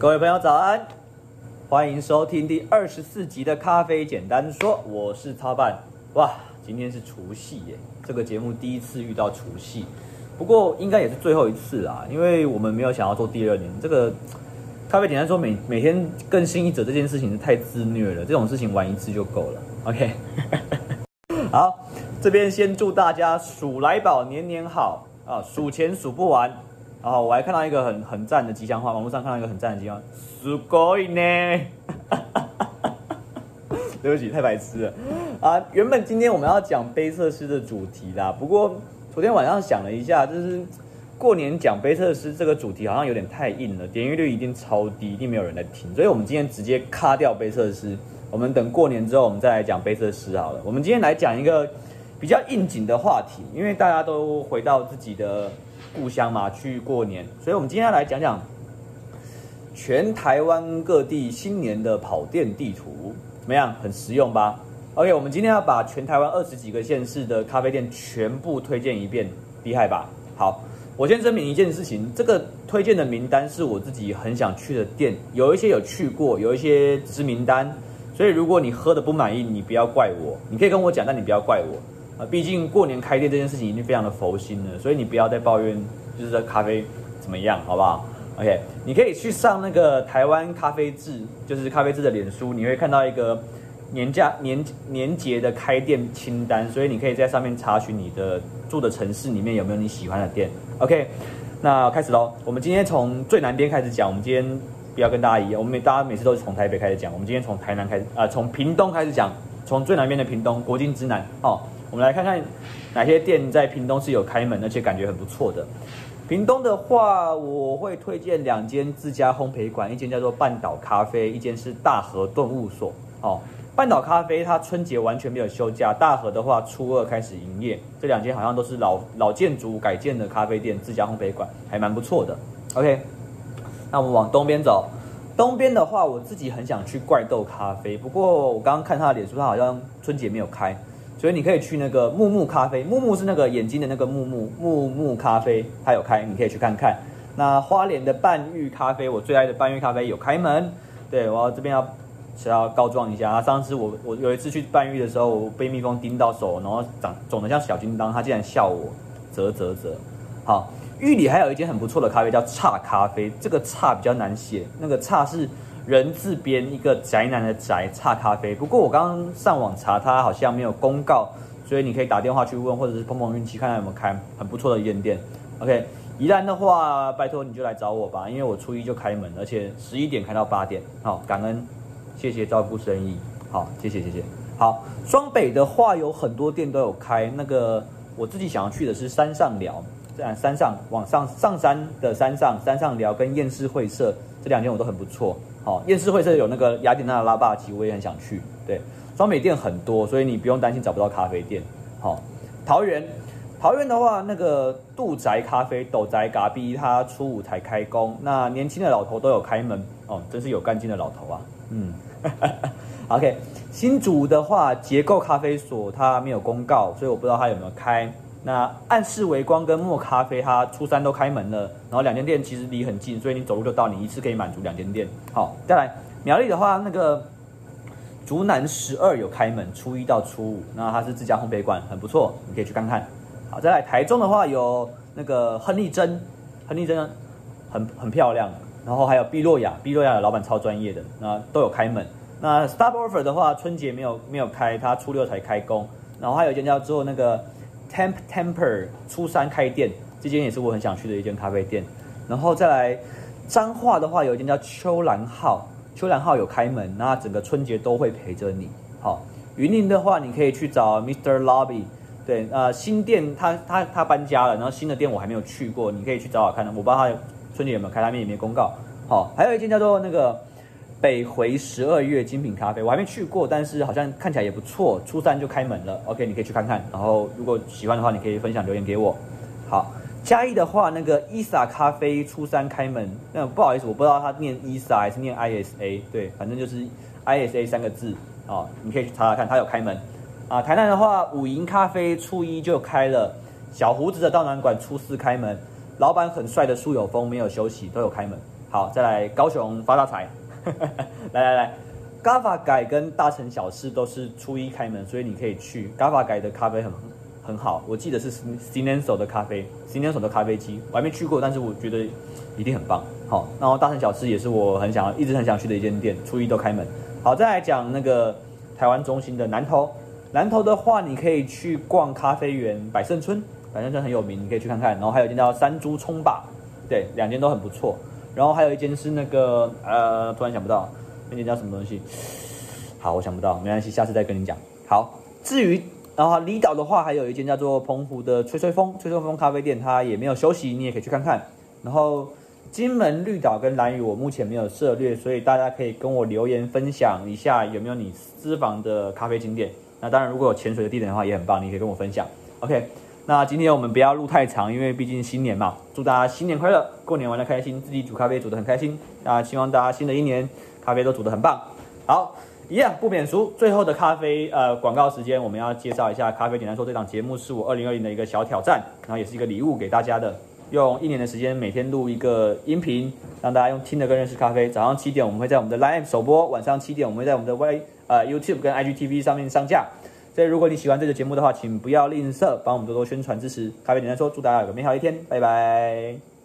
各位朋友早安，欢迎收听第二十四集的咖啡简单说，我是操办。哇，今天是除夕耶，这个节目第一次遇到除夕，不过应该也是最后一次啦，因为我们没有想要做第二年。这个咖啡简单说每每天更新一则这件事情是太自虐了，这种事情玩一次就够了。OK，好，这边先祝大家鼠来宝年年好啊，数钱数不完。然后我还看到一个很很赞的吉祥话，网络上看到一个很赞的吉祥话，すごいね。对不起，太白痴了啊！原本今天我们要讲杯测师的主题啦，不过昨天晚上想了一下，就是过年讲杯测师这个主题好像有点太硬了，点阅率一定超低，一定没有人来听，所以我们今天直接卡掉杯测师，我们等过年之后我们再来讲杯测师好了。我们今天来讲一个比较应景的话题，因为大家都回到自己的。 故乡嘛，去过年，所以我们今天来讲讲全台湾各地新年的跑店地图，怎么样？很实用吧？OK，我们今天要把全台湾二十几个县市的咖啡店全部推荐一遍，厉害吧？好，我先声明一件事情，这个推荐的名单是我自己很想去的店，有一些有去过，有一些只是名单，所以如果你喝的不满意，你不要怪我，你可以跟我讲，但你不要怪我。啊，毕竟过年开店这件事情已经非常的佛心了，所以你不要再抱怨，就是这咖啡怎么样，好不好？OK，你可以去上那个台湾咖啡志，就是咖啡志的脸书，你会看到一个年假年年节的开店清单，所以你可以在上面查询你的住的城市里面有没有你喜欢的店。OK，那开始喽，我们今天从最南边开始讲，我们今天不要跟大家一样，我们每大家每次都是从台北开始讲，我们今天从台南开始啊，从屏东开始讲，从最南边的屏东国境之南，哦。我们来看看哪些店在屏东是有开门，而且感觉很不错的。屏东的话，我会推荐两间自家烘焙馆，一间叫做半岛咖啡，一间是大和顿悟所。哦，半岛咖啡它春节完全没有休假，大和的话初二开始营业。这两间好像都是老老建筑改建的咖啡店，自家烘焙馆还蛮不错的。OK，那我们往东边走，东边的话，我自己很想去怪豆咖啡，不过我刚刚看他的脸书，他好像春节没有开。所以你可以去那个木木咖啡，木木是那个眼睛的那个木木，木木咖啡，它有开，你可以去看看。那花莲的半玉咖啡，我最爱的半玉咖啡有开门，对，我要这边要是要告状一下啊。上次我我有一次去半玉的时候，被蜜蜂叮到手，然后长肿得像小叮当，他竟然笑我，啧啧啧。好，玉里还有一间很不错的咖啡叫差咖啡，这个差比较难写，那个差是。人字边一个宅男的宅差咖啡，不过我刚刚上网查，它好像没有公告，所以你可以打电话去问，或者是碰碰运气，看看有没有开很不错的夜店。OK，宜兰的话，拜托你就来找我吧，因为我初一就开门，而且十一点开到八点。好，感恩，谢谢照顾生意。好，谢谢谢谢。好，双北的话有很多店都有开，那个我自己想要去的是山上寮，山上往上上山的山上山上寮跟厌世会社这两间我都很不错。哦，厌世会社有那个雅典娜的拉霸机，我也很想去。对，双美店很多，所以你不用担心找不到咖啡店。好、桃园，桃园的话，那个杜宅咖啡、斗宅咖啡，它初五才开工，那年轻的老头都有开门哦，真是有干劲的老头啊。嗯，OK，新竹的话，结构咖啡所它没有公告，所以我不知道它有没有开。那暗室微光跟墨咖啡，它初三都开门了，然后两间店其实离很近，所以你走路就到，你一次可以满足两间店。好，再来苗栗的话，那个竹南十二有开门，初一到初五，那它是自家烘焙馆，很不错，你可以去看看。好，再来台中的话有那个亨利珍，亨利珍很很漂亮，然后还有碧洛雅，碧洛雅的老板超专业的，那都有开门。那 Starover 的话，春节没有没有开，它初六才开工，然后还有一间叫做那个。Temp Temper 初三开店，这间也是我很想去的一间咖啡店。然后再来彰化的话，有一间叫秋兰号，秋兰号有开门，那整个春节都会陪着你。好，云林的话，你可以去找 Mr. Lobby，对，呃，新店他他他搬家了，然后新的店我还没有去过，你可以去找找看。我不知道他春节有没有开，他们也没公告。好，还有一间叫做那个。北回十二月精品咖啡，我还没去过，但是好像看起来也不错。初三就开门了，OK，你可以去看看。然后如果喜欢的话，你可以分享留言给我。好，嘉义的话，那个伊萨咖啡初三开门，那不好意思，我不知道它念伊萨还是念 ISA，对，反正就是 ISA 三个字啊，你可以去查查看，它有开门。啊，台南的话，五营咖啡初一就开了，小胡子的道南馆初四开门，老板很帅的苏有峰没有休息，都有开门。好，再来高雄发大财。来来来，GAVA 改跟大城小事都是初一开门，所以你可以去 GAVA 改的咖啡很很好。我记得是 Cinenso 的咖啡，Cinenso 的咖啡机，我还没去过，但是我觉得一定很棒。好，然后大城小吃也是我很想要，一直很想去的一间店，初一都开门。好，再来讲那个台湾中心的南投，南投的话，你可以去逛咖啡园百胜村，百胜村很有名，你可以去看看。然后还有一间叫山猪葱吧，对，两间都很不错。然后还有一间是那个呃，突然想不到那间叫什么东西。好，我想不到，没关系，下次再跟你讲。好，至于然后离岛的话，还有一间叫做澎湖的吹吹风吹吹风咖啡店，它也没有休息，你也可以去看看。然后金门绿岛跟兰屿我目前没有涉猎，所以大家可以跟我留言分享一下有没有你私房的咖啡景点。那当然，如果有潜水的地点的话也很棒，你可以跟我分享。OK。那今天我们不要录太长，因为毕竟新年嘛，祝大家新年快乐，过年玩的开心，自己煮咖啡煮得很开心。那希望大家新的一年咖啡都煮得很棒。好，一样不免俗，最后的咖啡呃广告时间，我们要介绍一下《咖啡简单说》这档节目是我二零二零的一个小挑战，然后也是一个礼物给大家的，用一年的时间每天录一个音频，让大家用听的更认识咖啡。早上七点我们会在我们的 Live 首播，晚上七点我们会在我们的 Y 呃 YouTube 跟 IGTV 上面上架。所以，如果你喜欢这个节目的话，请不要吝啬帮我们多多宣传支持。咖啡点赞说，祝大家有个美好一天，拜拜。